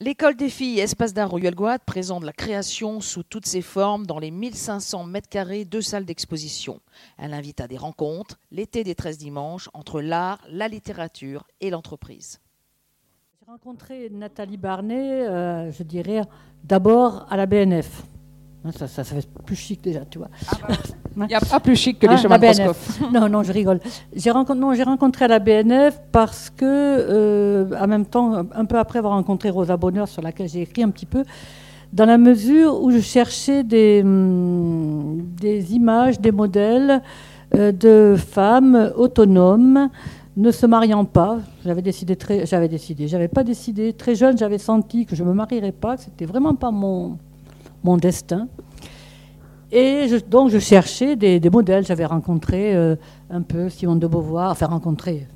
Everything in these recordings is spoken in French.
L'école des filles Espace d'art Royal Guad présente la création sous toutes ses formes dans les 1500 mètres carrés de salles d'exposition. Elle invite à des rencontres, l'été des 13 dimanches, entre l'art, la littérature et l'entreprise. J'ai rencontré Nathalie Barnet, euh, je dirais, d'abord à la BNF. Ça, ça, fait plus chic déjà, tu vois. Ah bah Il n'y a pas plus chic que les ah, chemins de Roscoff. Non, non, je rigole. J'ai rencontré, rencontré à la BNF parce que, euh, en même temps, un peu après avoir rencontré Rosa Bonheur, sur laquelle j'ai écrit un petit peu, dans la mesure où je cherchais des, hum, des images, des modèles euh, de femmes autonomes, ne se mariant pas. J'avais décidé très, j'avais décidé, j'avais pas décidé très jeune, j'avais senti que je me marierais pas, que c'était vraiment pas mon mon destin. Et donc je cherchais des, modèles. J'avais rencontré euh, un peu Simone de Beauvoir, enfin rencontré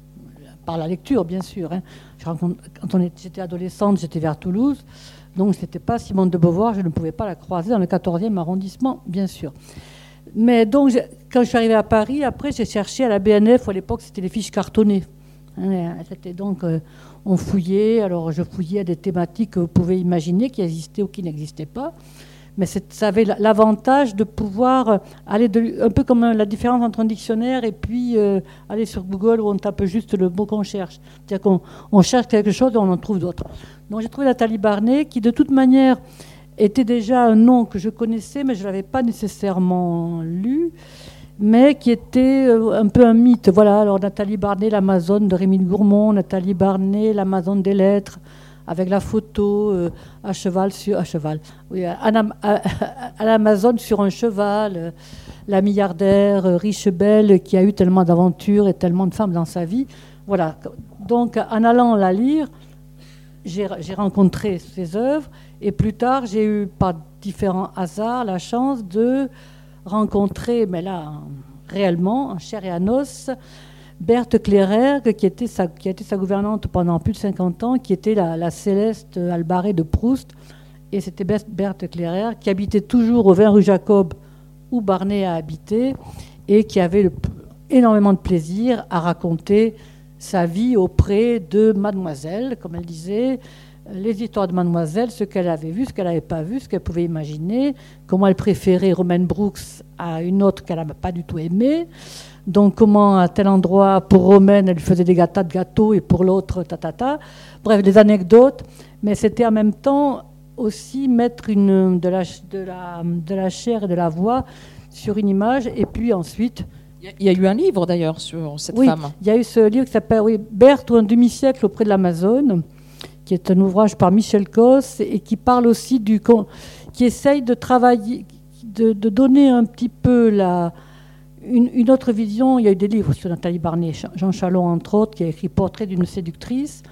par la lecture bien sûr. Hein. quand j'étais adolescente, j'étais vers Toulouse, donc ce n'était pas Simone de Beauvoir, je ne pouvais pas la croiser dans le 14e arrondissement, bien sûr. Mais donc quand je suis arrivée à Paris, après j'ai cherché à la BNF, à l'époque c'était les fiches cartonnées. Hein. donc, euh, on fouillait, alors je fouillais à des thématiques que vous pouvez imaginer qui existaient ou qui n'existaient pas mais ça avait l'avantage de pouvoir aller un peu comme la différence entre un dictionnaire et puis euh, aller sur Google où on tape juste le mot qu'on cherche. C'est-à-dire qu'on on cherche quelque chose et on en trouve d'autres. Donc j'ai trouvé Nathalie Barnet qui de toute manière était déjà un nom que je connaissais mais je ne l'avais pas nécessairement lu mais qui était euh, un peu un mythe. Voilà, alors Nathalie Barnet, l'Amazone de Rémy Gourmont, Nathalie Barnet, l'Amazone des lettres, avec la photo euh, à cheval sur à cheval, oui, à, l'Amazon sur un cheval, euh, la milliardaire euh, riche belle qui a eu tellement d'aventures et tellement de femmes dans sa vie. Voilà. Donc en allant la lire, j'ai rencontré ses œuvres et plus tard j'ai eu par différents hasards la chance de rencontrer, mais là réellement en chair et en os, Berthe Clérergue, qui, était sa, a été sa gouvernante pendant plus de 50 ans, qui était la, Céleste Albaré de Proust. Et c'était Berthe Clérergue qui habitait toujours au 20 rue Jacob, où Barnet a habité, et qui avait énormément de plaisir à raconter sa vie auprès de mademoiselle, comme elle disait, les histoires de mademoiselle, ce qu'elle avait vu, ce qu'elle n'avait pas vu, ce qu'elle pouvait imaginer, comment elle préférait Romaine Brooks à une autre qu'elle n'avait pas du tout aimée. Donc, comment à tel endroit, pour Romaine, elle faisait des gâteaux de gâteaux et pour l'autre, ta, ta, ta. Bref, des anecdotes. Mais c'était en même temps aussi mettre une, de, la, de, la, de la chair et de la voix sur une image. Et puis ensuite. Il y a eu un livre d'ailleurs sur cette oui, femme. Il y a eu ce livre qui s'appelle oui, Berthe ou un demi-siècle auprès de l'Amazone, qui est un ouvrage par Michel Cosse et qui parle aussi du. qui essaye de travailler, de, de donner un petit peu la une, autre vision, il y a eu des livres sur Nathalie Barnet, Jean Chalon entre autres, qui a écrit Portrait d'une séductrice.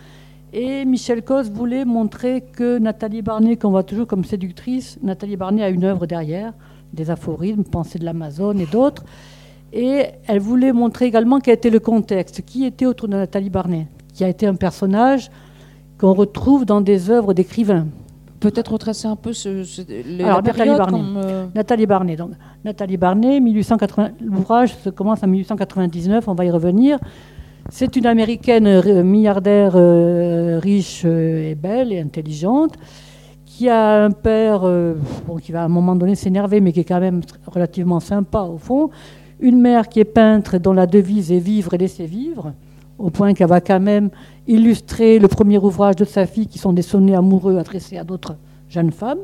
Et Michel Cos voulait montrer que Nathalie Barnet, qu'on voit toujours comme séductrice, Nathalie Barnet a une œuvre derrière, des aphorismes, Pensée de l'Amazone et d'autres. Et elle voulait montrer également quel était le contexte, qui était autour de Nathalie Barnet, qui a été un personnage qu'on retrouve dans des œuvres d'écrivains peut-être retracer un peu ce, Alors, Nathalie Barnet. Euh, Nathalie Barnet. Donc, Nathalie Barnet, 1880, l'ouvrage commence en 1899, on va y revenir. C'est une américaine euh, milliardaire euh, riche et belle et intelligente qui a un père qui va à un moment donné s'énerver, mais qui est quand même relativement sympa au fond. Une mère qui est peintre dont la devise est vivre et laisser vivre, au point qu'elle va quand même illustrer le premier ouvrage de sa fille, qui sont des sonnets amoureux adressés à d'autres jeunes femmes.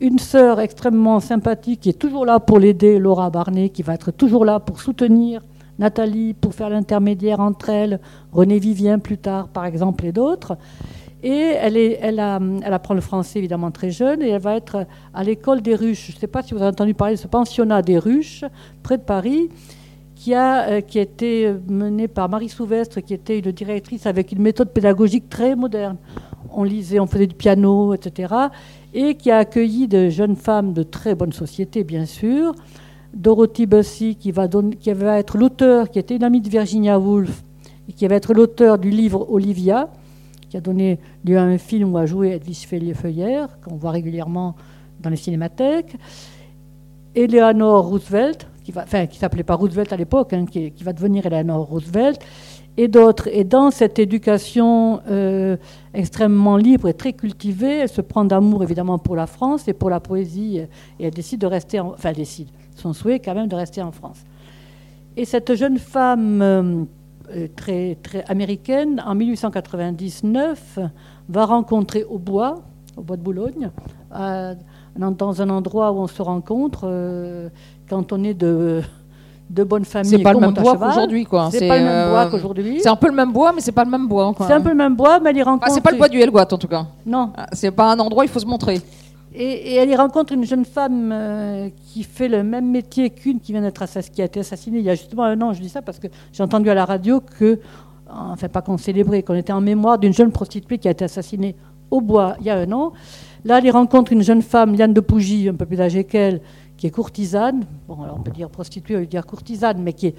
Une sœur extrêmement sympathique qui est toujours là pour l'aider, Laura Barnet, qui va être toujours là pour soutenir Nathalie, pour faire l'intermédiaire entre elles, René Vivien plus tard, par exemple, et d'autres. Et elle, elle, elle, apprend le français évidemment très jeune et elle va être à l'école des ruches. Je ne sais pas si vous avez entendu parler de ce pensionnat des ruches, près de Paris qui a, euh, qui été menée par Marie Souvestre, qui était une directrice avec une méthode pédagogique très moderne. On lisait, on faisait du piano, etc. Et qui a accueilli de jeunes femmes de très bonne société, bien sûr. Dorothy Bussy, qui va, donner, qui va être l'auteur, qui était une amie de Virginia Woolf, et qui va être l'auteur du livre Olivia, qui a donné lieu à un film où a joué Edwige Feuillère, qu'on voit régulièrement dans les cinémathèques. Eleanor Roosevelt, qui, va, s'appelait pas Roosevelt à l'époque, hein, qui, va devenir Eleanor Roosevelt, et d'autres. Et dans cette éducation euh, extrêmement libre et très cultivée, elle se prend d'amour évidemment pour la France et pour la poésie, et elle décide de rester, en, enfin elle décide, son souhait quand même de rester en France. Et cette jeune femme euh, très, très américaine, en 1899, va rencontrer au bois, au bois de Boulogne, dans un endroit où on se rencontre euh, quand on est de de bonne famille. C'est pas le même bois qu'aujourd'hui, quoi. C'est pas le même bois qu'aujourd'hui. C'est un peu le même bois, mais c'est pas le même bois. C'est un peu le même bois, mais elle y rencontre. c'est pas le bois du Helgoat en tout cas. Non. Ah, c'est pas un endroit il faut se montrer. Et, elle y rencontre une jeune femme euh, qui fait le même métier qu'une qui vient d'être assassinée, qui a été assassinée il y a justement un an. Je dis ça parce que j'ai entendu à la radio que, enfin pas qu'on célébrait, qu'on était en mémoire d'une jeune prostituée qui a été assassinée au bois il y a un an. Là, elle y rencontre une jeune femme, Liane de Pougy, un peu plus âgée qu'elle, qui est courtisane, bon, on peut dire prostituée, on peut dire courtisane, mais qui est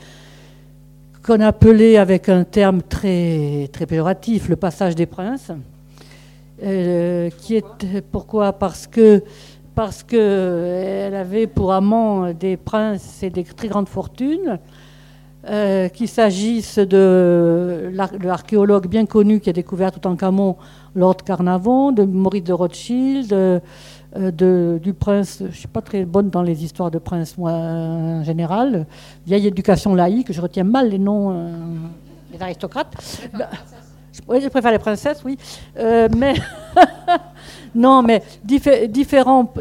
qu'on appelait avec un terme très, très péjoratif le passage des princes, euh, qui est pourquoi? Parce que parce que elle avait pour amant des princes et des très grandes fortunes, euh, qu'il s'agisse de l'archéologue bien connu qui a découvert tout en Camon, Lord Carnavon, de Maurice de Rothschild, euh, de, du prince, je ne suis pas très bonne dans les histoires de princes, moi, en général. Vieille éducation laïque, je retiens mal les noms euh, des aristocrates. Oui, je préfère les princesses, oui. Euh, mais non, mais différentes,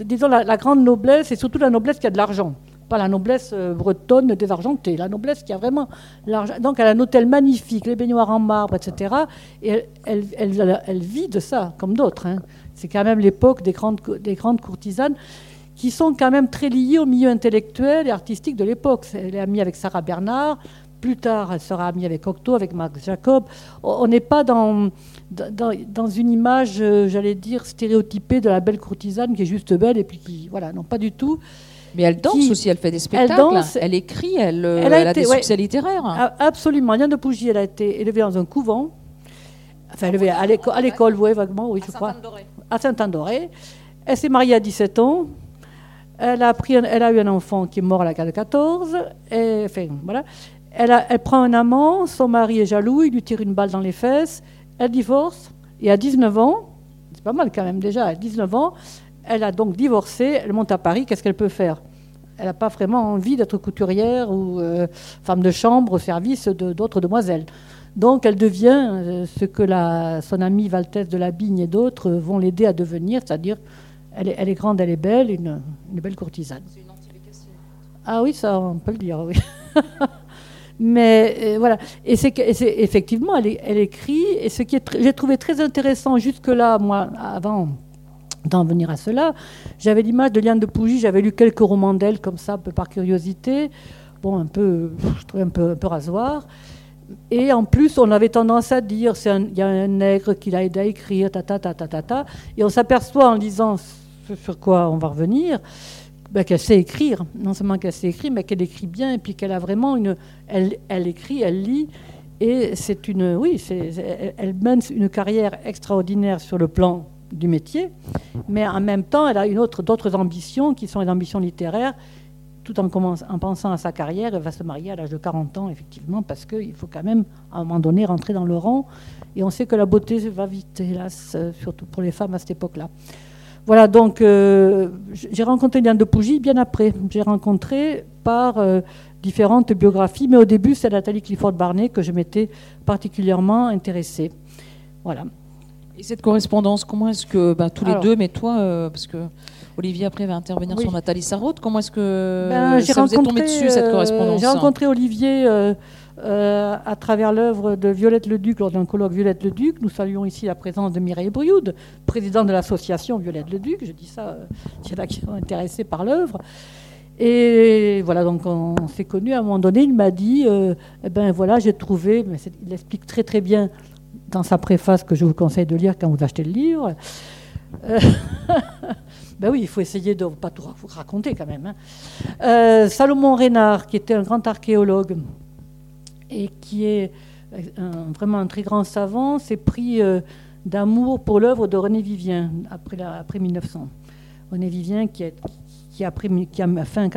disons la, la, grande noblesse, et surtout la noblesse qui a de l'argent. Pas la noblesse bretonne désargentée, la noblesse qui a vraiment l'argent. Donc elle a un hôtel magnifique, les baignoires en marbre, etc. Et elle, elle, elle vit de ça, comme d'autres. Hein. C'est quand même l'époque des grandes, des grandes courtisanes qui sont quand même très liées au milieu intellectuel et artistique de l'époque. Elle est amie avec Sarah Bernard. Plus tard, elle sera amie avec Octo, avec Max Jacob. On n'est pas dans, dans, une image, euh, j'allais dire, stéréotypée de la belle courtisane qui est juste belle et puis qui, voilà, non, pas du tout. Mais elle danse aussi, elle fait des spectacles, elle, danse, elle écrit, elle, elle, a, des succès littéraires. Absolument. Liane de Pougy, elle a été élevée dans un couvent. Enfin, élevée à l'école, oui, vaguement, oui, je crois à Saint-Andoré. Elle s'est mariée à 17 ans. Elle a, eu un enfant qui est mort à l'âge de 14. Et, enfin, voilà. Elle, elle, prend un amant, son mari est jaloux, il lui tire une balle dans les fesses. Elle divorce. Et à 19 ans, c'est pas mal quand même déjà, à 19 ans, elle a donc divorcé, elle monte à Paris, qu'est-ce qu'elle peut faire? Elle n'a pas vraiment envie d'être couturière ou euh, femme de chambre au service d'autres demoiselles. Donc elle devient euh, ce que la, son amie Valtès de la Bigne et d'autres vont l'aider à devenir, c'est-à-dire elle est, elle est, grande, elle est belle, une, une belle courtisane. Une Ah oui, ça on peut le dire, oui. Mais euh, voilà, et c'est effectivement, elle, elle, écrit, et ce qui j'ai trouvé très intéressant jusque-là, moi, avant d'en venir à cela, j'avais l'image de Liane de Pougy, j'avais lu quelques romans d'elle comme ça, un peu par curiosité, bon, un peu, je trouvais un peu, un peu rasoir. Et en plus, on avait tendance à dire il y a un nègre qui l'a aidé à écrire, ta ta ta ta ta ta. Et on s'aperçoit en lisant ce sur quoi on va revenir, ben, qu'elle sait écrire. Non seulement qu'elle sait écrire, mais qu'elle écrit bien et puis qu'elle a vraiment une. Elle, elle écrit, elle lit. Et c'est une. Oui, elle mène une carrière extraordinaire sur le plan du métier, mais en même temps, elle a d'autres ambitions qui sont les ambitions littéraires tout en, en, pensant à sa carrière, elle va se marier à l'âge de 40 ans, effectivement, parce qu'il faut quand même, à un moment donné, rentrer dans le rang. Et on sait que la beauté va vite, hélas, euh, surtout pour les femmes à cette époque-là. Voilà, donc euh, j'ai rencontré Liane de Pougy bien après. J'ai rencontré par euh, différentes biographies, mais au début, c'est Nathalie Clifford-Barnet que je m'étais particulièrement intéressée. Voilà. Et cette correspondance, comment est-ce que, bah, tous les deux, mais toi, parce que Olivier après va intervenir sur Nathalie Sarraute. Comment est-ce que ben, ça vous est tombé dessus cette euh, correspondance J'ai rencontré Olivier euh, euh, à travers l'œuvre de Violette Leduc lors d'un colloque Violette Leduc. Nous saluons ici la présence de Mireille Brioude, présidente de l'association Violette Leduc. Je dis ça, il y en a qui sont intéressés par l'œuvre. Et voilà, donc on, s'est connus. À un moment donné, il m'a dit eh ben voilà, j'ai trouvé, mais il explique très très bien dans sa préface que je vous conseille de lire quand vous achetez le livre. Ben oui, il faut essayer de ne pas tout raconter quand même. Hein. Euh, Salomon Reynard, qui était un grand archéologue et qui est vraiment un très grand savant, s'est pris euh, d'amour pour l'œuvre de René Vivien après, après 1900. René Vivien qui, a pris,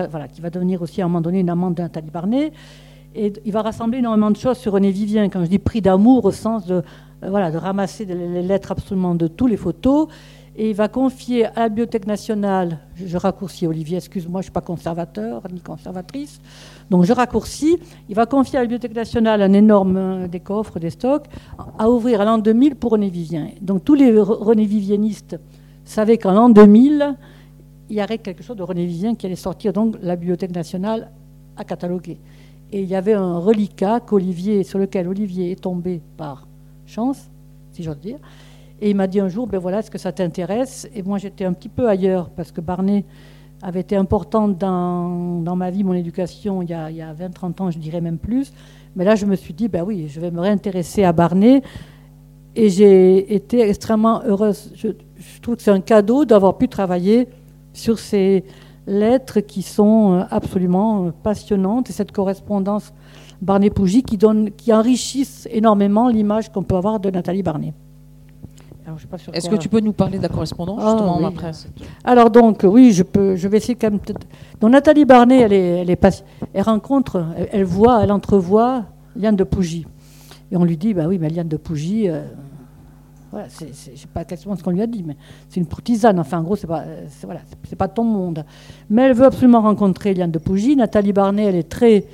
voilà, qui va devenir aussi à un moment donné une amante d'un Barnet Et il va rassembler énormément de choses sur René Vivien. Quand je dis prix d'amour, au sens de, euh, voilà, de ramasser les lettres absolument de tous les photos. Et il va confier à la Bibliothèque nationale, je, raccourcis Olivier, excuse-moi, je ne suis pas conservateur ni conservatrice, donc je raccourcis, il va confier à la Bibliothèque nationale un énorme euh, des coffres, des stocks, à ouvrir à l'an 2000 pour René Vivien. Donc tous les René Vivianistes savaient qu'en l'an 2000, il y aurait quelque chose de René Vivien qui allait sortir, donc la Bibliothèque nationale a catalogué. Et il y avait un reliquat sur lequel Olivier est tombé par chance, si j'ose dire. Et il m'a dit un jour, ben voilà, est-ce que ça t'intéresse? Et moi, j'étais un petit peu ailleurs, parce que Barnet avait été importante dans, ma vie, mon éducation, il y a, a 20-30 ans, je dirais même plus. Mais là, je me suis dit, ben oui, je vais me réintéresser à Barnet. Et j'ai été extrêmement heureuse. Je, trouve que c'est un cadeau d'avoir pu travailler sur ces lettres qui sont euh, absolument euh, passionnantes et cette correspondance Barnet-Pougy qui enrichissent énormément l'image qu'on peut avoir de Nathalie Barnet. Est-ce que tu peux nous parler de la correspondance ah, justement oui. après Alors donc oui, je peux, je vais essayer quand même. Donc Nathalie Barnet, elle est, elle, est elle rencontre, elle, voit, elle entrevoit Liane de Pougy, et on lui dit bah oui, mais Liane de Pougy, euh, voilà, c'est, sais pas exactement ce qu'on lui a dit, mais c'est une courtisane. Enfin, en gros, c'est pas, c'est, voilà, c'est pas ton monde. Mais elle veut absolument rencontrer Liane de Pougy. Nathalie Barnet, elle est très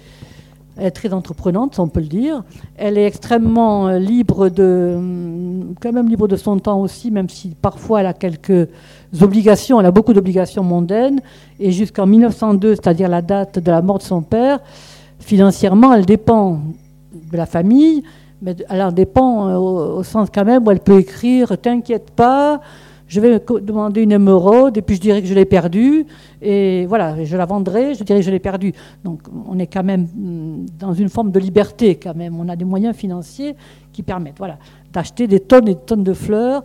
elle est très entreprenante, on peut le dire. Elle est extrêmement euh, libre de, hum, quand même libre de son temps aussi, même si parfois elle a quelques obligations. Elle a beaucoup d'obligations mondaines. Et jusqu'en 1902, c'est-à-dire la date de la mort de son père, financièrement, elle dépend de la famille, mais elle en dépend euh, au, sens quand même où elle peut écrire "T'inquiète pas." Je vais demander une émeraude et puis je dirais que je l'ai perdue et voilà, je la vendrai, je dirais que je l'ai perdue. Donc on est quand même mm, dans une forme de liberté quand même. On a des moyens financiers qui permettent voilà, d'acheter des tonnes et des tonnes de fleurs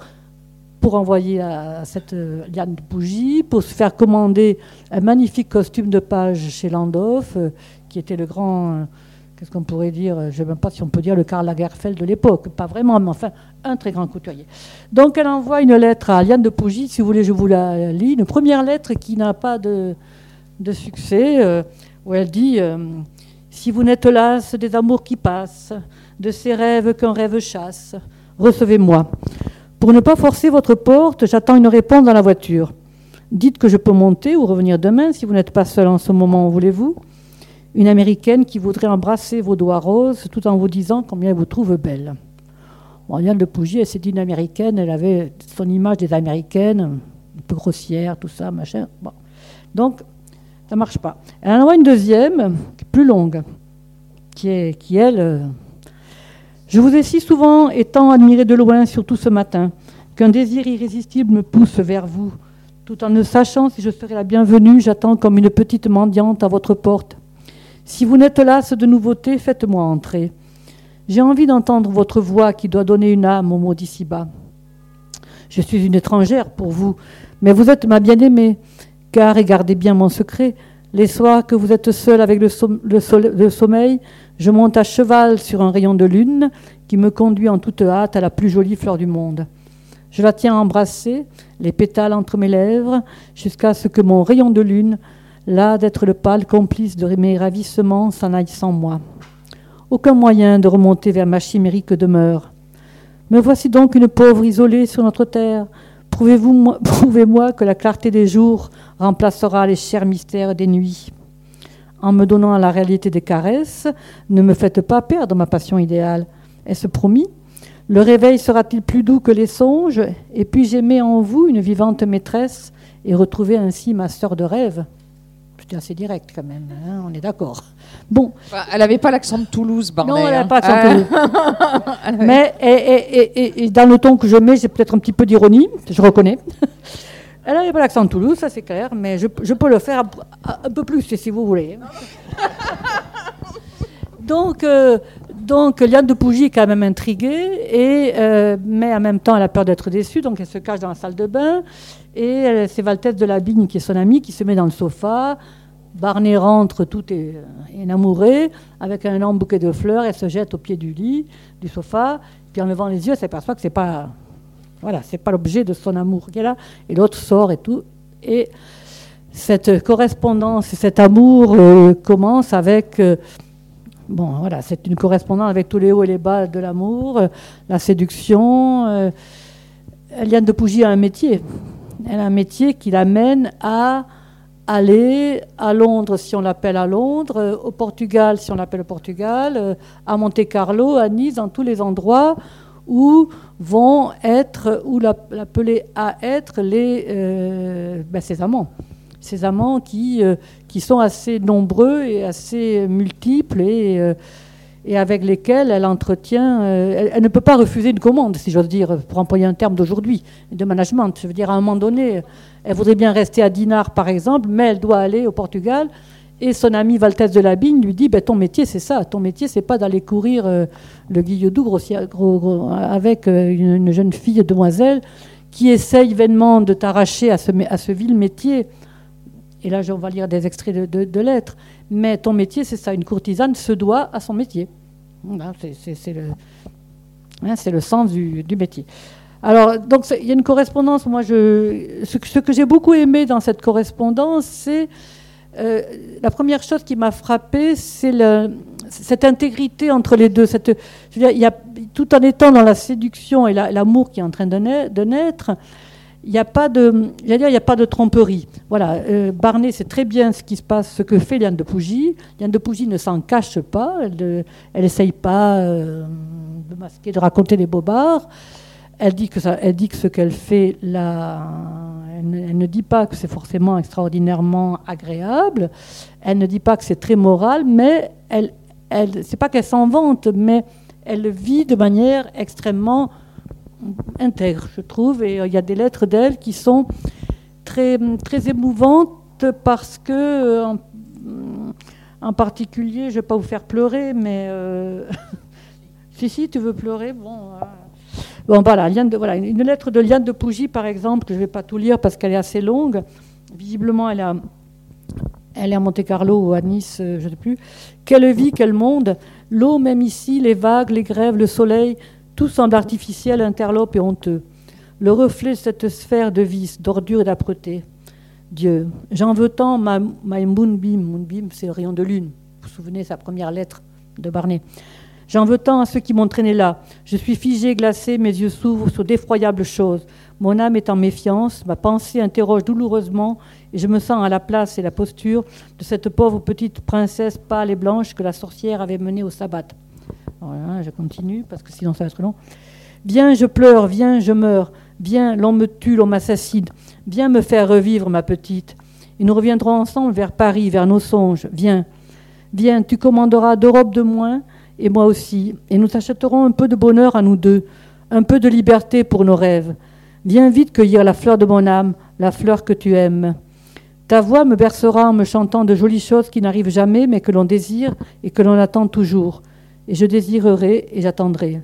pour envoyer à cette euh, liane de bougies, pour se faire commander un magnifique costume de page chez Landolf, euh, qui était le grand... Euh, qu'est-ce qu'on pourrait dire Je ne sais même pas si on peut dire le Karl Lagerfeld de l'époque, pas vraiment, mais enfin, un très grand couturier. Donc elle envoie une lettre à Liane de Pougy, si vous voulez, je vous la lis, une première lettre qui n'a pas de, succès, euh, où elle dit euh, Si vous n'êtes las des amours qui passent, de ces rêves qu'un rêve chasse, recevez-moi. Pour ne pas forcer votre porte, j'attends une réponse dans la voiture. Dites que je peux monter ou revenir demain si vous n'êtes pas seul en ce moment, voulez-vous? Une américaine qui voudrait embrasser vos doigts roses tout en vous disant combien elle vous trouve belle. Pougy, elle s'est dit une américaine, elle avait son image des américaines, un peu grossière, tout ça, machin. Donc, ça ne marche pas. Elle en envoie une deuxième, plus longue, qui est, qui elle. Euh, je vous ai si souvent et tant admiré de loin, surtout ce matin, qu'un désir irrésistible me pousse vers vous. Tout en ne sachant si je serai la bienvenue, j'attends comme une petite mendiante à votre porte. Si vous n'êtes las de nouveautés, faites-moi entrer. J'ai envie d'entendre votre voix qui doit donner une âme au mot d'ici-bas. Je suis une étrangère pour vous, mais vous êtes ma bien-aimée, car, regardez bien mon secret, les soirs que vous êtes seul avec le, le, sommeil, je monte à cheval sur un rayon de lune qui me conduit en toute hâte à la plus jolie fleur du monde. Je la tiens embrassée, les pétales entre mes lèvres, jusqu'à ce que mon rayon de lune là d'être le pâle complice de mes ravissements s'en aille sans moi. Aucun moyen de remonter vers ma chimérique demeure. Me voici donc une pauvre isolée sur notre terre. Prouvez-moi que la clarté des jours remplacera les chers mystères des nuits. En me donnant la réalité des caresses, ne me faites pas perdre ma passion idéale. Est-ce promis? Le réveil sera-t-il plus doux que les songes? Et puis-je aimer en vous une vivante maîtresse et retrouver ainsi ma sœur de rêve? C'était assez direct quand même, hein, on est d'accord. Bon. elle n'avait pas l'accent de Toulouse, Barnet. Non, elle n'avait pas l'accent de Toulouse. Mais et, dans le ton que je mets, j'ai peut-être un petit peu d'ironie, je reconnais. Elle n'avait pas l'accent de Toulouse, ça c'est clair, mais je, peux le faire un, peu plus si vous voulez. donc, euh, donc, Liane de Pougy est quand même intriguée, euh, mais en même temps, elle a peur d'être déçue, donc elle se cache dans la salle de bain. Et c'est Valtès de la Bigne, qui est son ami, qui se met dans le sofa. Barney rentre, tout est euh, enamouré, avec un énorme bouquet de fleurs. Elle se jette au pied du lit, du sofa. Puis en levant les yeux, elle s'aperçoit que c'est pas, voilà, pas l'objet de son amour qu'elle a. Et l'autre sort et tout. Et cette correspondance, cet amour euh, commence avec euh, Bon, voilà, c'est une correspondance avec tous les hauts et les bas de l'amour, euh, la séduction. Euh, Eliane de Pougy a un métier. Elle a un métier qui l'amène à aller à Londres si on l'appelle à Londres, euh, au Portugal si on l'appelle au Portugal, à Monte Carlo, à Nice, dans tous les endroits où vont être, où l'appeler à être les, ben, ses amants. Ces amants qui, qui sont assez nombreux et assez multiples et, euh, et avec lesquels elle entretient. Euh, elle, ne peut pas refuser une commande, si j'ose dire, pour employer un terme d'aujourd'hui, de management. Je veux dire, à un moment donné, elle voudrait bien rester à Dinard, par exemple, mais elle doit aller au Portugal. Et son ami Valtès de Labigne lui dit ben, Ton métier, c'est ça. Ton métier, c'est pas d'aller courir euh, le guilledou gros, avec une, jeune fille, demoiselle, qui essaye vainement de t'arracher à ce, à ce vil métier et là, on va lire des extraits de, lettres, mais ton métier, c'est ça, une courtisane se doit à son métier. C'est le, hein, le, sens du, métier. Alors, donc, il y a une correspondance. Moi, je, ce, que j'ai beaucoup aimé dans cette correspondance, c'est euh, la première chose qui m'a frappé, c'est cette intégrité entre les deux. Cette, y a, tout en étant dans la séduction et l'amour qui est en train de naître il n'y a pas de, a pas de tromperie. Voilà, euh, Barnet sait très bien ce qui se passe, ce que fait Liane de Pougy. Liane de Pougy ne s'en cache pas, elle n'essaye pas euh, de masquer, de raconter des bobards. Elle dit que, ça, elle dit que ce qu'elle fait là, elle ne, dit pas que c'est forcément extraordinairement agréable. Elle ne dit pas que c'est très moral, mais elle, elle, c'est pas qu'elle s'en vante, mais elle vit de manière extrêmement intègre, je trouve. Et euh, il y a des lettres d'elle qui sont très, très émouvantes parce que, euh, en, particulier, je ne vais pas vous faire pleurer, mais euh, si, si, tu veux pleurer, bon. Bon, voilà, une lettre de Liane de Pougy, par exemple, je ne vais pas tout lire parce qu'elle est assez longue. Visiblement, elle est à Monte-Carlo ou à Nice, je ne sais plus. Quelle vie, quel monde L'eau, même ici, les vagues, les grèves, le soleil, tout semble artificiel, interlope et honteux. Le reflet de cette sphère de vice, d'ordure et d'âpreté. Dieu, j'en veux tant ma, ma moonbeam. Moonbeam, c'est le rayon de lune. Vous vous souvenez, sa première lettre de Barnet. J'en veux tant à ceux qui m'ont traîné là. Je suis figé, glacé, mes yeux s'ouvrent sur d'effroyables choses. Mon âme est en méfiance, ma pensée interroge douloureusement, et je me sens à la place et la posture de cette pauvre petite princesse pâle et blanche que la sorcière avait menée au sabbat. Voilà, je continue parce que sinon ça va être long. Viens, je pleure, viens, je meurs. Viens, l'on me tue, l'on m'assassine. Viens me faire revivre, ma petite. Et nous reviendrons ensemble vers Paris, vers nos songes. Viens, viens, tu commanderas deux robes de moins, et moi aussi. Et nous achèterons un peu de bonheur à nous deux, un peu de liberté pour nos rêves. Viens vite cueillir la fleur de mon âme, la fleur que tu aimes. Ta voix me bercera en me chantant de jolies choses qui n'arrivent jamais, mais que l'on désire et que l'on attend toujours et je désirerai et j'attendrai.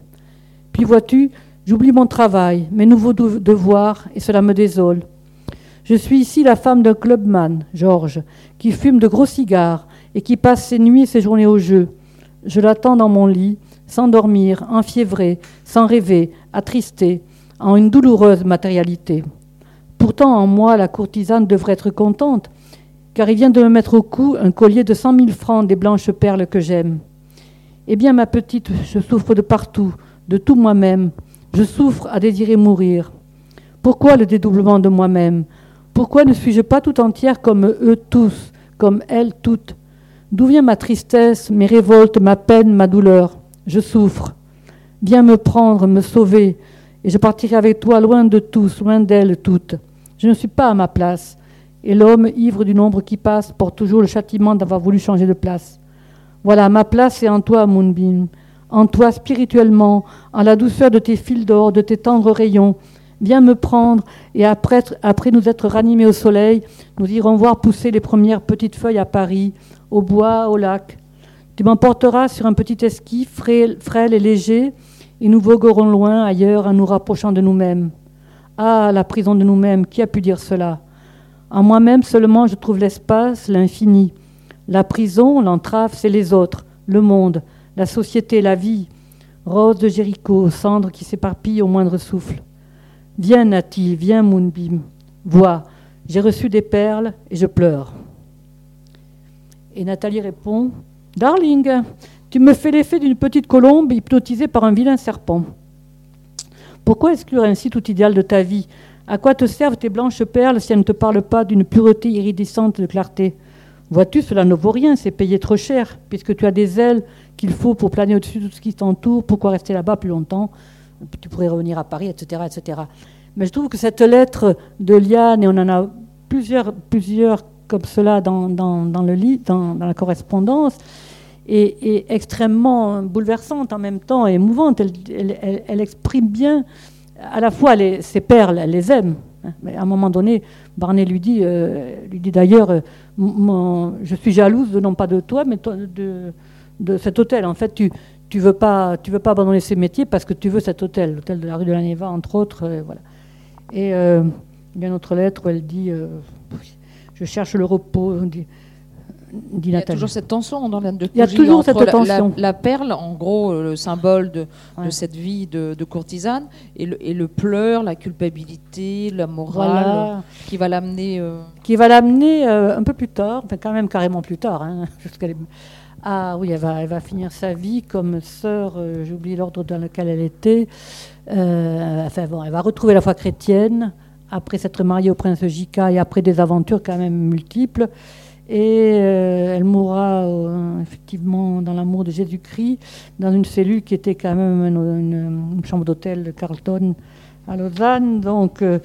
Puis vois-tu, j'oublie mon travail, mes nouveaux devoirs, et cela me désole. Je suis ici la femme d'un clubman, Georges, qui fume de gros cigares et qui passe ses nuits et ses journées au jeu. Je l'attends dans mon lit, sans dormir, enfiévré, sans rêver, attristé, en une douloureuse matérialité. Pourtant, en moi, la courtisane devrait être contente, car il vient de me mettre au cou un collier de cent mille francs des blanches perles que j'aime. Eh bien, ma petite, je souffre de partout, de tout moi-même. Je souffre à désirer mourir. Pourquoi le dédoublement de moi-même? Pourquoi ne suis-je pas tout entière comme eux tous, comme elles toutes? D'où vient ma tristesse, mes révoltes, ma peine, ma douleur? Je souffre. Viens me prendre, me sauver, et je partirai avec toi loin de tous, loin d'elles toutes. Je ne suis pas à ma place, et l'homme, ivre du nombre qui passe, porte toujours le châtiment d'avoir voulu changer de place. Voilà, ma place est en toi, Moonbeam, en toi spirituellement, en la douceur de tes fils d'or, de tes tendres rayons. Viens me prendre, et après, après nous être ranimés au soleil, nous irons voir pousser les premières petites feuilles à Paris, au bois, au lac. Tu m'emporteras sur un petit esquif frêle et léger, et nous voguerons loin ailleurs en nous rapprochant de nous-mêmes. Ah, la prison de nous-mêmes, qui a pu dire cela? En moi-même seulement je trouve l'espace, l'infini. La prison, l'entrave, c'est les autres, le monde, la société, la vie. Rose de Jéricho, cendre qui s'éparpille au moindre souffle. Viens, Nati, viens, Moonbeam. Vois, j'ai reçu des perles et je pleure. Et Nathalie répond Darling, Tu me fais l'effet d'une petite colombe hypnotisée par un vilain serpent. Pourquoi exclure ainsi tout idéal de ta vie? À quoi te servent tes blanches perles si elles ne te parlent pas d'une pureté iridescente de clarté? Vois-tu, cela ne vaut rien, c'est payé trop cher, puisque tu as des ailes qu'il faut pour planer au-dessus de tout ce qui t'entoure, pourquoi rester là-bas plus longtemps? Tu pourrais revenir à Paris, etc., etc. Mais je trouve que cette lettre de Liane, et on en a plusieurs, plusieurs comme cela dans, le lit, dans, la correspondance, est, extrêmement bouleversante en même temps et émouvante. Elle, exprime bien, à la fois ses perles, elle les aime. Mais à un moment donné, Barnet lui dit, euh, lui dit d'ailleurs, euh, je suis jalouse non pas de toi, mais de, cet hôtel. En fait, tu tu veux pas tu veux pas abandonner ces métiers parce que tu veux cet hôtel, l'hôtel de la rue de la Neva, entre autres. Euh, voilà. Et il y a une autre lettre où elle dit Je cherche le repos. Il y a toujours cette tension dans la de Il y a toujours cette tension. La, perle, en gros, le symbole de, cette vie de, courtisane, et le, et le, pleur, la culpabilité, la morale, qui va l'amener. Euh, qui va l'amener euh, un peu plus tard, enfin quand même carrément plus tard. Hein, ah oui, elle va, elle va finir sa vie comme sœur, euh, j'oublie l'ordre dans lequel elle était. enfin bon, elle va retrouver la foi chrétienne après s'être mariée au prince Jika et après des aventures quand même multiples. Et euh, elle mourra euh, effectivement dans l'amour de Jésus-Christ, dans une cellule qui était quand même une, chambre d'hôtel de Carlton à Lausanne. Donc euh,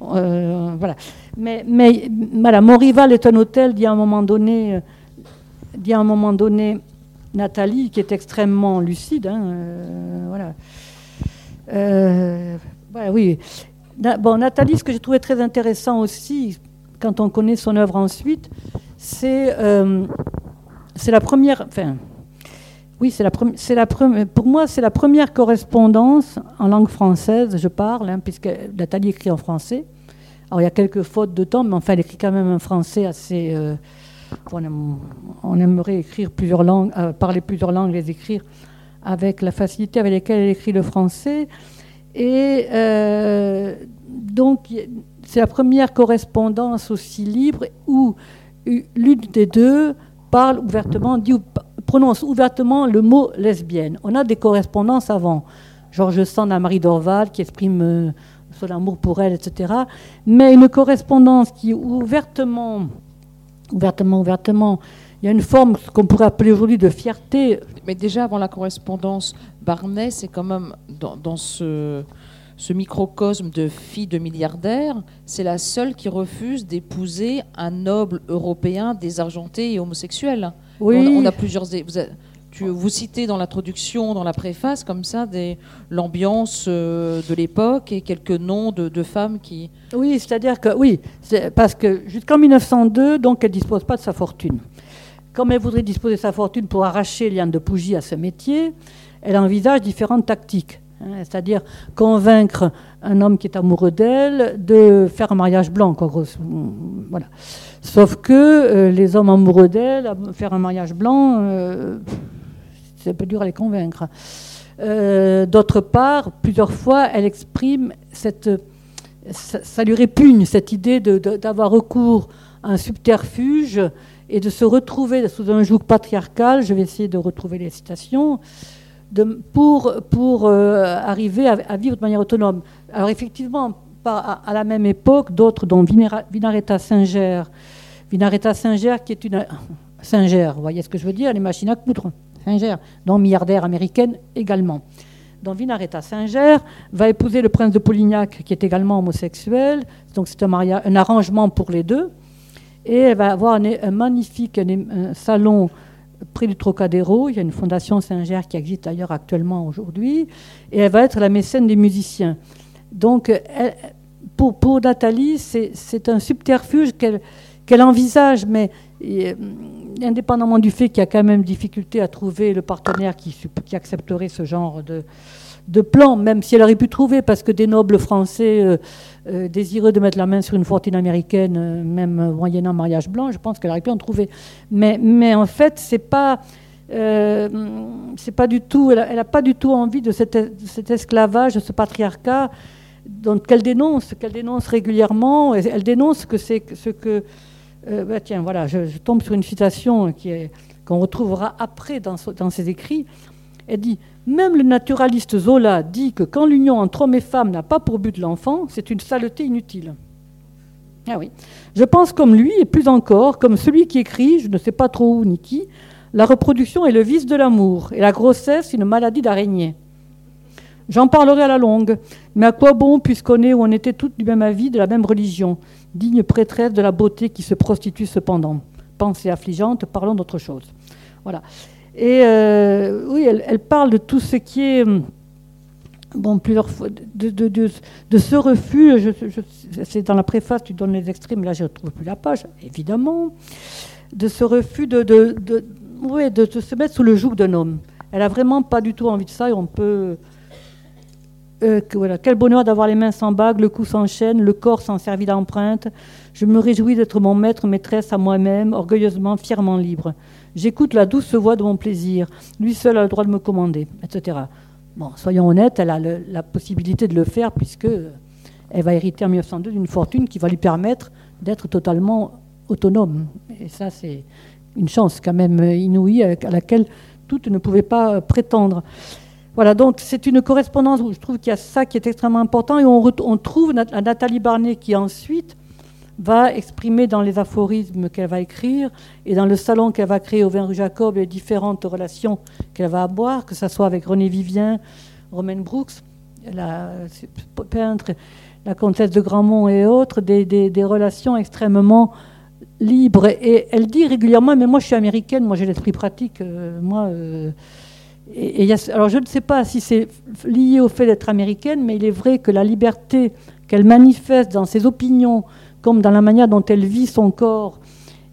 voilà. Mais, mais voilà, mon rival est un hôtel, dit à un moment donné, dit un moment donné Nathalie, qui est extrêmement lucide. Hein, voilà. Oui. Bon, Nathalie, ce que j'ai trouvé très intéressant aussi, quand on connaît son œuvre ensuite, c'est euh, la première. Enfin, oui, c'est la, c'est la pour moi, c'est la première correspondance en langue française, je parle, hein, puisque Nathalie écrit en français. Alors, il y a quelques fautes de temps, mais enfin, elle écrit quand même un français assez. Euh, on, aimerait écrire plusieurs langues, euh, parler plusieurs langues, les écrire avec la facilité avec laquelle elle écrit le français. Et donc, c'est la première correspondance aussi libre où l'une des deux parle ouvertement, dit, prononce ouvertement le mot lesbienne. On a des correspondances avant. Georges Sand à Marie Dorval qui exprime euh, son amour pour elle, etc. Mais une correspondance qui ouvertement, ouvertement, ouvertement, il y a une forme qu'on pourrait appeler aujourd'hui de fierté. Mais déjà avant la correspondance, Barnet, c'est quand même dans, ce, ce, microcosme de fille de milliardaire, c'est la seule qui refuse d'épouser un noble européen désargenté et homosexuel. Oui. On, a, plusieurs. Vous, tu, vous citez dans l'introduction, dans la préface, comme ça, l'ambiance euh, de l'époque et quelques noms de, de femmes qui. Oui, c'est-à-dire que oui, parce que jusqu'en 1902, donc elle dispose pas de sa fortune. Comme elle voudrait disposer de sa fortune pour arracher Liane de Pougy à ce métier, elle envisage différentes tactiques. Hein, c'est-à-dire convaincre un homme qui est amoureux d'elle de faire un mariage blanc. Sauf que euh, les hommes amoureux d'elle, faire un mariage blanc, euh, c'est un peu dur à les convaincre. Euh, d'autre part, plusieurs fois, elle exprime cette. Ça, lui répugne cette idée d'avoir recours à un subterfuge et de se retrouver sous un joug patriarcal, je vais essayer de retrouver les citations, pour, euh, arriver à, vivre de manière autonome. Alors effectivement, pas à, la même époque, d'autres, dont Vinaretta Singer, Vinaretta Singer qui est une... Singer, vous voyez ce que je veux dire, les machines à coudre, Singer, dont milliardaire américaine également. Donc Vinaretta Singer va épouser le prince de Polignac, qui est également homosexuel, donc c'est un arrangement pour les deux. Et elle va avoir un, magnifique salon près du Trocadéro. Il y a une fondation Singer qui existe d'ailleurs actuellement aujourd'hui. Et elle va être la mécène des musiciens. Donc, pour, pour, Nathalie, c'est un subterfuge qu'elle envisage, mais euh, indépendamment du fait qu'il y a quand même difficulté à trouver le partenaire qui, qui accepterait ce genre de, de plan, même si elle aurait pu trouver, parce que des nobles français euh, euh, désireux de mettre la main sur une fortune américaine, euh, même moyennant mariage blanc, je pense qu'elle aurait pu en trouver. Mais, mais en fait, c'est pas. c'est pas du tout, elle n'a pas du tout envie de cet, esclavage, de ce patriarcat qu'elle dénonce, qu'elle dénonce régulièrement. Elle dénonce que c'est ce que. Bah, tiens, voilà, je, tombe sur une citation qui est, qu'on retrouvera après dans, dans ses écrits. Elle dit Même le naturaliste Zola dit que quand l'union entre hommes et femmes n'a pas pour but l'enfant, c'est une saleté inutile. Ah oui. Je pense comme lui, et plus encore, comme celui qui écrit, je ne sais pas trop où ni qui, la reproduction est le vice de l'amour, et la grossesse une maladie d'araignée. J'en parlerai à la longue, mais à quoi bon puisqu'on est où on était toutes du même avis, de la même religion, digne prêtresse de la beauté qui se prostitue cependant. Pensée affligeante, parlons d'autre chose. Voilà. Et euh, oui, elle, parle de tout ce qui est, hum, bon, plusieurs fois, de, de, ce refus. C'est dans la préface, tu donnes les extrêmes, là je ne trouve plus la page, évidemment. De ce refus de, de, de, se mettre sous le joug d'un homme. Elle a vraiment pas du tout envie de ça et on peut. Euh, voilà. Quel bonheur d'avoir les mains sans bague, le cou sans chaîne, le corps sans servie d'empreinte. Je me réjouis d'être mon maître, maîtresse à moi-même, orgueilleusement, fièrement libre. J'écoute la douce voix de mon plaisir. Lui seul a le droit de me commander, etc. Bon, soyons honnêtes, elle a la possibilité de le faire puisque elle va hériter en 1902 d'une fortune qui va lui permettre d'être totalement autonome. Et ça, c'est une chance quand même inouïe à laquelle toutes ne pouvaient pas prétendre. Voilà, donc c'est une correspondance où je trouve qu'il y a ça qui est extrêmement important et on, trouve Nathalie Barnet qui ensuite va exprimer dans les aphorismes qu'elle va écrire et dans le salon qu'elle va créer au vin rue Jacob les différentes relations qu'elle va avoir, que ce soit avec René Vivien, Romaine Brooks, la peintre, la comtesse de Grandmont et autres, des, relations extrêmement libres. Et elle dit régulièrement, mais moi je suis américaine, moi j'ai l'esprit pratique, euh, moi... Euh, et, alors je ne sais pas si c'est lié au fait d'être américaine, mais il est vrai que la liberté qu'elle manifeste dans ses opinions, comme dans la manière dont elle vit son corps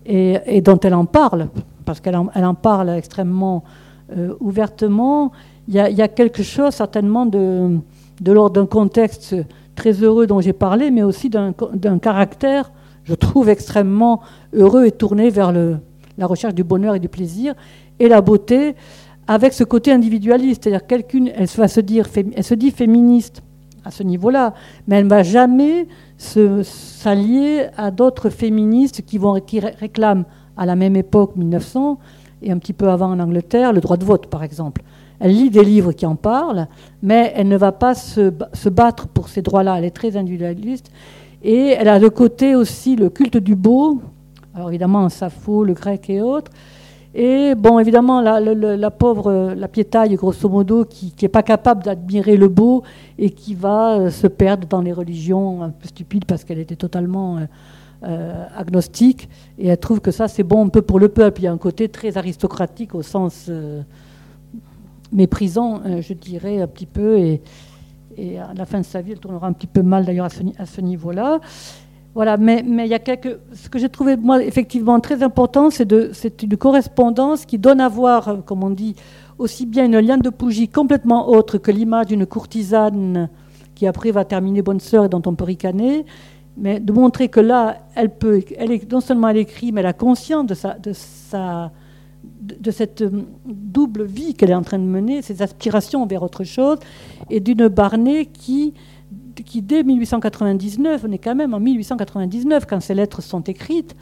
et, dont elle en parle, parce qu'elle en, parle extrêmement euh, ouvertement, il y, a, quelque chose certainement de, l'ordre d'un contexte très heureux dont j'ai parlé, mais aussi d'un caractère, je trouve, extrêmement heureux et tourné vers la recherche du bonheur et du plaisir et la beauté, avec ce côté individualiste. C'est-à-dire quelqu'une, elle va se dire, elle se dit féministe à ce niveau-là, mais elle ne va jamais s'allier à d'autres féministes qui, vont, qui réclament à la même époque, 1900, et un petit peu avant en Angleterre, le droit de vote, par exemple. Elle lit des livres qui en parlent, mais elle ne va pas se, se battre pour ces droits-là. Elle est très individualiste. Et elle a de côté aussi le culte du beau, alors évidemment Sappho, le grec et autres, et bon, évidemment, la, pauvre, la piétaille, grosso modo, qui n'est pas capable d'admirer le beau et qui va euh, se perdre dans les religions un peu stupides parce qu'elle était totalement euh, euh, agnostique. Et elle trouve que ça, c'est bon un peu pour le peuple. Il y a un côté très aristocratique au sens méprisant, je dirais, un petit peu. Et, à la fin de sa vie, elle tournera un petit peu mal d'ailleurs à ce niveau-là. Voilà, mais, mais il y a quelque, ce que j'ai trouvé, moi, effectivement très important, c'est, une correspondance qui donne à voir, euh, comme on dit, aussi bien une liane de bougie complètement autre que l'image d'une courtisane qui après va terminer bonne sœur et dont on peut ricaner, mais de montrer que là, elle peut, elle est, non seulement elle écrit, mais elle a conscience de, sa, de, sa, de cette euh, double vie qu'elle est en train de mener, ses aspirations vers autre chose, et d'une Barney qui qui dès 1899, on est quand même en 1899 quand ces lettres sont écrites,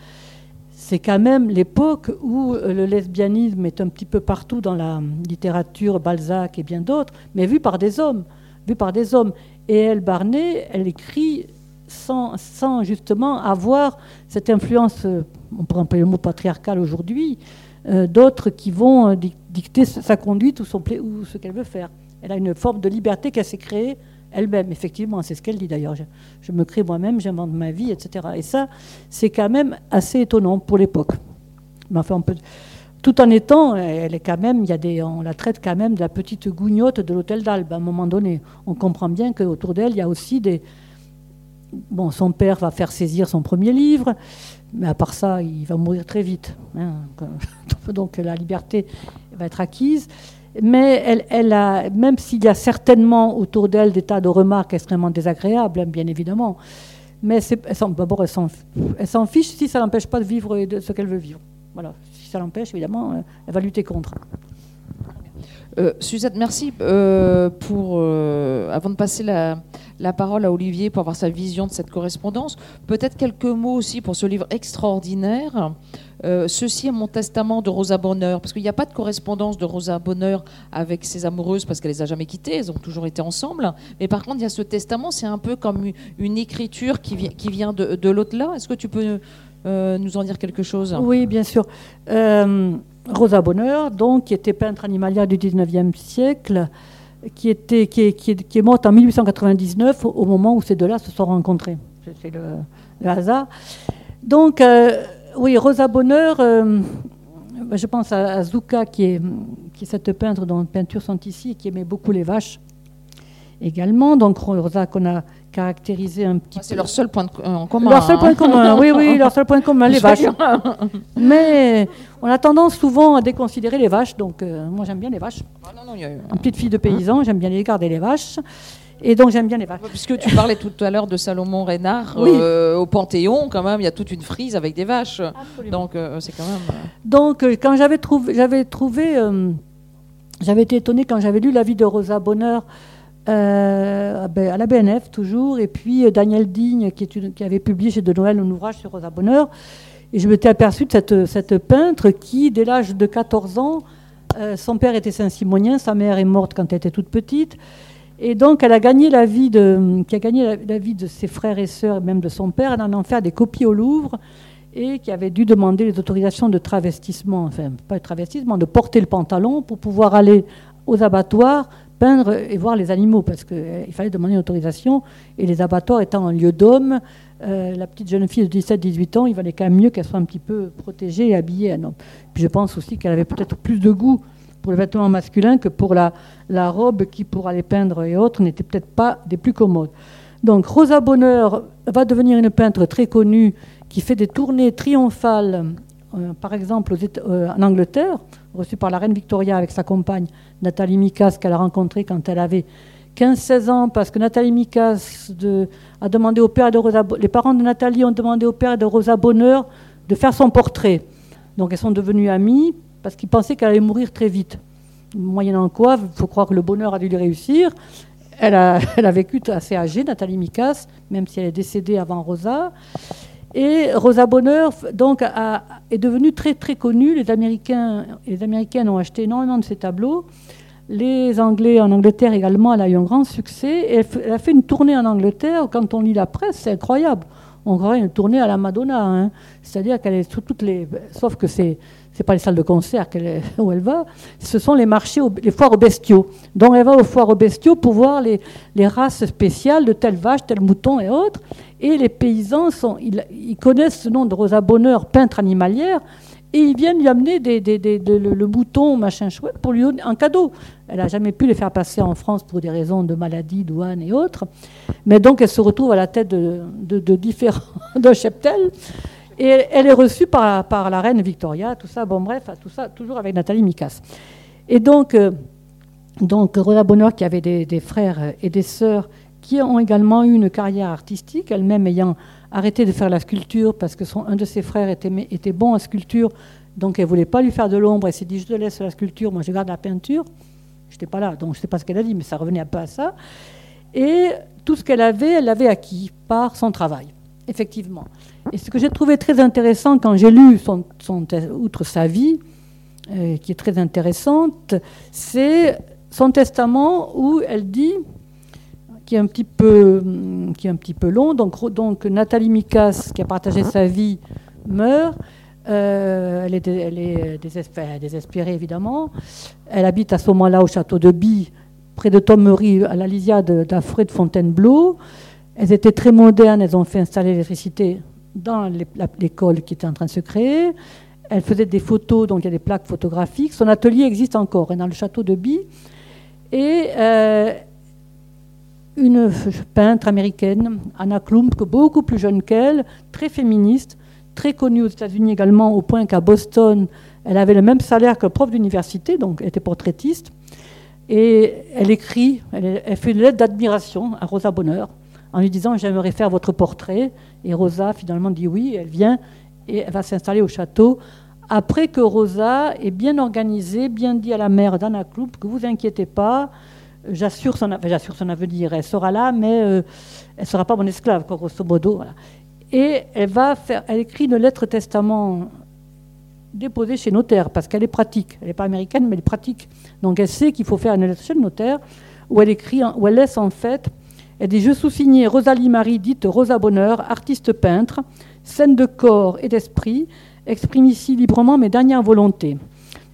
c'est quand même l'époque où euh, le lesbianisme est un petit peu partout dans la littérature, Balzac et bien d'autres, mais vu par des hommes, vu par des hommes. Et elle, Barnet, elle écrit sans, sans justement avoir cette influence, euh, on pourrait employer le mot patriarcal aujourd'hui, euh, d'autres qui vont dicter sa conduite ou ce qu'elle veut faire. Elle a une forme de liberté qu'elle s'est créée elle-même, effectivement, c'est ce qu'elle dit d'ailleurs. Je, me crée moi-même, j'invente ma vie, etc. Et ça, c'est quand même assez étonnant pour l'époque. Tout en étant, elle est quand même, y a des, on la traite quand même de la petite gougnotte de l'hôtel d'Albe à un moment donné. On comprend bien qu'autour d'elle, il y a aussi des. Bon, son père va faire saisir son premier livre, mais à part ça, il va mourir très vite. Hein. Donc la liberté va être acquise mais elle, a, même s'il y a certainement autour d'elle des tas de remarques extrêmement désagréables, hein, bien évidemment, mais d'abord elle s'en fiche si ça l'empêche pas de vivre ce qu'elle veut vivre. Voilà, si ça l'empêche, évidemment, euh, elle va lutter contre. Euh, Suzette, merci euh, pour. Euh, avant de passer la, la, parole à Olivier pour avoir sa vision de cette correspondance, peut-être quelques mots aussi pour ce livre extraordinaire. Ceci est mon testament de Rosa Bonheur, parce qu'il n'y a pas de correspondance de Rosa Bonheur avec ses amoureuses, parce qu'elle les a jamais quittées, elles ont toujours été ensemble. Mais par contre, il y a ce testament, c'est un peu comme une écriture qui, vient, qui vient de, de l'au-delà. Est-ce que tu peux nous en dire quelque chose? Oui, bien sûr. Rosa Bonheur, donc, qui était peintre animalière du 19e siècle, qui, était, qui, est, qui, est, morte en 1899, au moment où ces deux-là se sont rencontrés. C'est le, hasard. Donc, euh, oui, Rosa Bonheur, euh, je pense à, Zuka, qui est, qui est cette peintre dont les peintures sont ici, qui aimait beaucoup les vaches également. Donc, Rosa qu'on a caractériser un petit C'est leur seul point en commun. Leur seul point commun, oui, oui, leur seul point commun, les vaches. Mais on a tendance souvent à déconsidérer les vaches, donc euh, moi j'aime bien les vaches. Ah, non, non, Une petite fille de paysan, j'aime bien les garder les vaches. Et donc j'aime bien les vaches. Puisque tu parlais tout à l'heure de Salomon Reynard, euh, au Panthéon, quand même, il y a toute une frise avec des vaches. Donc euh, c'est quand même. Donc quand j'avais trouvé, j'avais trouvé, j'avais été étonnée quand j'avais lu la vie de Rosa Bonheur euh, ben, à la BNF toujours, et puis euh, Daniel Digne qui, avait publié chez De Noël un ouvrage sur Rosa Bonheur. Et je m'étais aperçue de cette, peintre qui, dès l'âge de 14 ans, euh, son père était Saint-Simonien, sa mère est morte quand elle était toute petite. Et donc, elle a gagné la vie de, qui a gagné la, vie de ses frères et sœurs, et même de son père. En a fait des copies au Louvre et qui avait dû demander les autorisations de travestissement, enfin, pas de travestissement, de porter le pantalon pour pouvoir aller aux abattoirs peindre et voir les animaux, parce qu'il euh, fallait demander une autorisation, et les abattoirs étant un lieu d'homme, euh, la petite jeune fille de 17-18 ans, il valait quand même mieux qu'elle soit un petit peu protégée et habillée. Non. Puis je pense aussi qu'elle avait peut-être plus de goût pour le vêtement masculin que pour la, la robe qui, pour aller peindre et autres, n'était peut-être pas des plus commodes. Donc Rosa Bonheur va devenir une peintre très connue qui fait des tournées triomphales, euh, par exemple en Angleterre, reçue par la reine Victoria avec sa compagne Nathalie Mikas, qu'elle a rencontrée quand elle avait 15-16 ans, parce que Nathalie Mikas a demandé au père de Rosa, les parents de Nathalie ont demandé au père de Rosa Bonheur de faire son portrait. Donc elles sont devenues amies parce qu'ils pensaient qu'elle allait mourir très vite. Moyennant quoi, il faut croire que le bonheur a dû lui réussir. Elle a, elle a vécu assez âgée, Nathalie Mikas, même si elle est décédée avant Rosa. Et Rosa Bonheur donc, est devenue très très connue. Les Américains, Américaines ont acheté énormément de ses tableaux. Les Anglais en Angleterre également, elle a eu un grand succès. elle, a fait une tournée en Angleterre. Quand on lit la presse, c'est incroyable. On croirait une tournée à la Madonna. Hein. C'est-à-dire qu'elle est sur toutes les. Sauf que c'est c'est pas les salles de concert où elle va, ce sont les marchés, les foires aux bestiaux. Donc elle va aux foires aux bestiaux pour voir les, les races spéciales de telle vache, tel mouton et autres. Et les paysans, sont, ils, connaissent ce nom de Rosa Bonheur, peintre animalière, et ils viennent lui amener le, mouton, machin chouette, pour lui donner un cadeau. Elle n'a jamais pu les faire passer en France pour des raisons de maladie, douane et autres. Mais donc elle se retrouve à la tête de, différents de cheptel. Et elle, est reçue par, la reine Victoria, tout ça, bon bref, tout ça, toujours avec Nathalie Mikas. Et donc, euh, Rosa Bonheur, qui avait des, des, frères et des sœurs qui ont également eu une carrière artistique, elle-même ayant arrêté de faire la sculpture parce que son, un de ses frères était, était bon en sculpture, donc elle voulait pas lui faire de l'ombre, elle s'est dit je te laisse la sculpture, moi je garde la peinture. Je n'étais pas là, donc je ne sais pas ce qu'elle a dit, mais ça revenait un peu à ça. Et tout ce qu'elle avait, elle l'avait acquis par son travail, effectivement. Et ce que j'ai trouvé très intéressant quand j'ai lu, son, outre sa vie, euh, qui est très intéressante, c'est son testament où elle dit qui est un petit peu, qui est un petit peu long. Donc, donc Nathalie Mikas, qui a partagé sa vie, meurt. Euh, elle est, elle est désespérée, évidemment. Elle habite à ce moment-là au château de Bi, près de Thomery, à la lisiade d'Alfred Fontainebleau. Elles étaient très modernes, elles ont fait installer l'électricité dans l'école qui était en train de se créer. Elle faisait des photos, donc il y a des plaques photographiques. Son atelier existe encore, dans le château de Bi. Et euh, une peintre américaine, Anna Klump, beaucoup plus jeune qu'elle, très féministe, très connue aux États-Unis également, au point qu'à Boston, elle avait le même salaire que prof d'université, donc elle était portraitiste. Et elle écrit, elle, fait une lettre d'admiration à Rosa Bonheur en lui disant J'aimerais faire votre portrait. Et Rosa finalement dit oui, elle vient et elle va s'installer au château après que Rosa ait bien organisé, bien dit à la mère d'Anna Kloup que vous inquiétez pas, j'assure son, j'assure son avenir, elle sera là, mais euh, elle ne sera pas mon esclave, grosso modo. Et elle va faire, elle écrit une lettre testament déposée chez notaire, parce qu'elle est pratique. Elle n'est pas américaine, mais elle est pratique. Donc elle sait qu'il faut faire une lettre chez le notaire, où elle écrit, où elle laisse en fait, elle dit Je sous-signais Rosalie Marie, dite Rosa Bonheur, artiste peintre, scène de corps et d'esprit, exprime ici librement mes dernières volontés.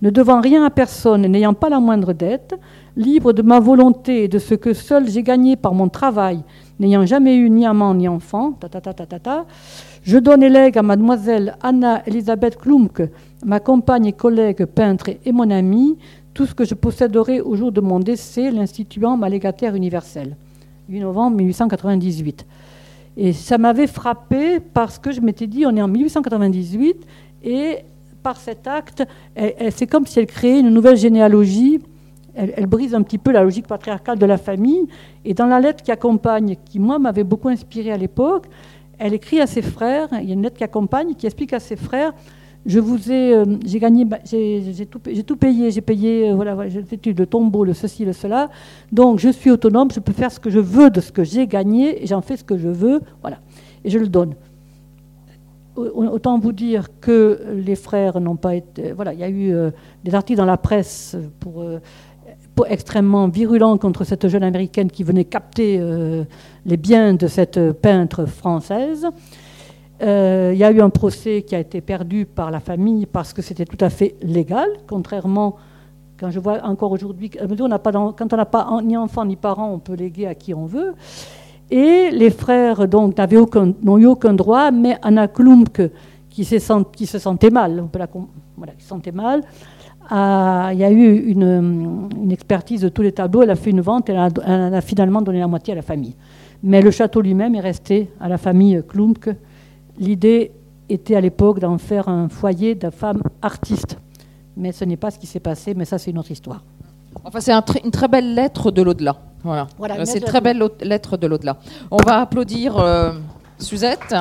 Ne devant rien à personne, n'ayant pas la moindre dette, libre de ma volonté et de ce que seul j'ai gagné par mon travail, n'ayant jamais eu ni amant ni enfant, ta, ta, ta, je donne et lègue à mademoiselle Anna Elisabeth Klumke, ma compagne et collègue peintre et mon amie, tout ce que je posséderai au jour de mon décès, l'instituant ma légataire universelle. 8 novembre 1898. Et ça m'avait frappé parce que je m'étais dit, on est en 1898, et par cet acte, c'est comme si elle créait une nouvelle généalogie. Elle, brise un petit peu la logique patriarcale de la famille. Et dans la lettre qui accompagne, qui moi m'avait beaucoup inspiré à l'époque, elle écrit à ses frères, il y a une lettre qui accompagne, qui explique à ses frères, je vous ai, euh, j'ai gagné, bah, j'ai tout, payé, j'ai payé, euh, voilà, j'ai fait le tombeau, le ceci, le cela, donc je suis autonome, je peux faire ce que je veux de ce que j'ai gagné, et j'en fais ce que je veux, voilà, et je le donne. Autant vous dire que les frères n'ont pas été. Voilà, il y a eu euh, des articles dans la presse pour, extrêmement virulents contre cette jeune américaine qui venait capter les biens de cette peintre française. Euh, il y a eu un procès qui a été perdu par la famille parce que c'était tout à fait légal, contrairement, quand je vois encore aujourd'hui, quand on n'a pas ni enfant ni parents, on peut léguer à qui on veut. Et les frères donc n'avaient aucun, n'ont eu aucun droit, mais Anna Klumke, qui, se sentait mal, on voilà, qui se sentait mal, il y a eu une, expertise de tous les tableaux, elle a fait une vente, elle a, elle a finalement donné la moitié à la famille. Mais le château lui-même est resté à la famille Klumke. L'idée était à l'époque d'en faire un foyer de femmes artistes. Mais ce n'est pas ce qui s'est passé, mais ça c'est une autre histoire. Enfin, c'est une très belle lettre de l'au-delà. Voilà. c'est une très belle lettre de l'au-delà. On va applaudir euh, Suzette.